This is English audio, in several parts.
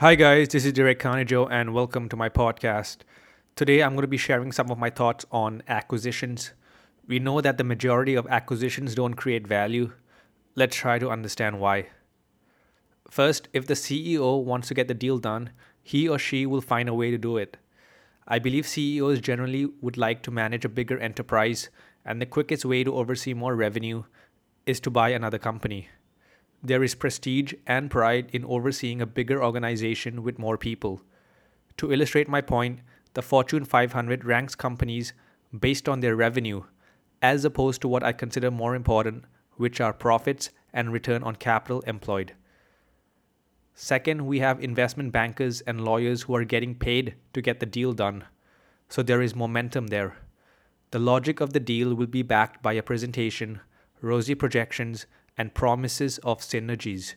Hi, guys, this is Direk Khanijou, and welcome to my podcast. Today, I'm going to be sharing some of my thoughts on acquisitions. We know that the majority of acquisitions don't create value. Let's try to understand why. First, if the CEO wants to get the deal done, he or she will find a way to do it. I believe CEOs generally would like to manage a bigger enterprise, and the quickest way to oversee more revenue is to buy another company. There is prestige and pride in overseeing a bigger organization with more people. To illustrate my point, the Fortune 500 ranks companies based on their revenue, as opposed to what I consider more important, which are profits and return on capital employed. Second, we have investment bankers and lawyers who are getting paid to get the deal done, so there is momentum there. The logic of the deal will be backed by a presentation, rosy projections, and promises of synergies.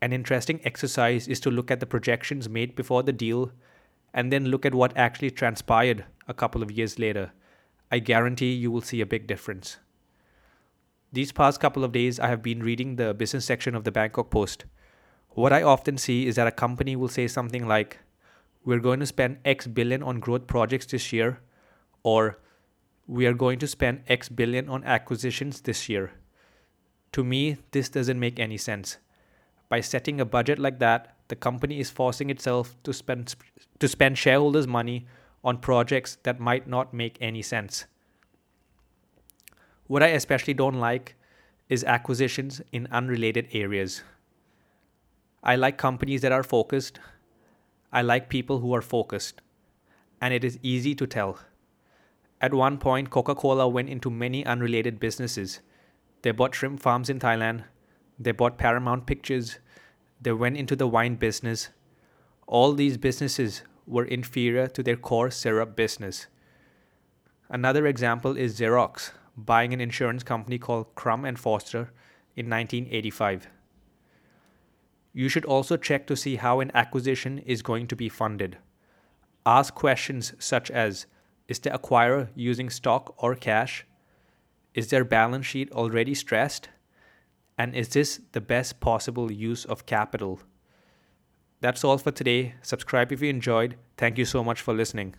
An interesting exercise is to look at the projections made before the deal and then look at what actually transpired a couple of years later. I guarantee you will see a big difference. These past couple of days, I have been reading the business section of the Bangkok Post. What I often see is that a company will say something like, We're going to spend X billion on growth projects this year, or We are going to spend X billion on acquisitions this year. To me, this doesn't make any sense. By setting a budget like that, the company is forcing itself to spend to spend shareholders' money on projects that might not make any sense. What I especially don't like is acquisitions in unrelated areas. I like companies that are focused. I like people who are focused. And it is easy to tell. At one point, Coca Cola went into many unrelated businesses they bought shrimp farms in Thailand. They bought Paramount Pictures. They went into the wine business. All these businesses were inferior to their core syrup business. Another example is Xerox buying an insurance company called Crum and Forster in 1985. You should also check to see how an acquisition is going to be funded. Ask questions such as Is the acquirer using stock or cash? Is their balance sheet already stressed? And is this the best possible use of capital? That's all for today. Subscribe if you enjoyed. Thank you so much for listening.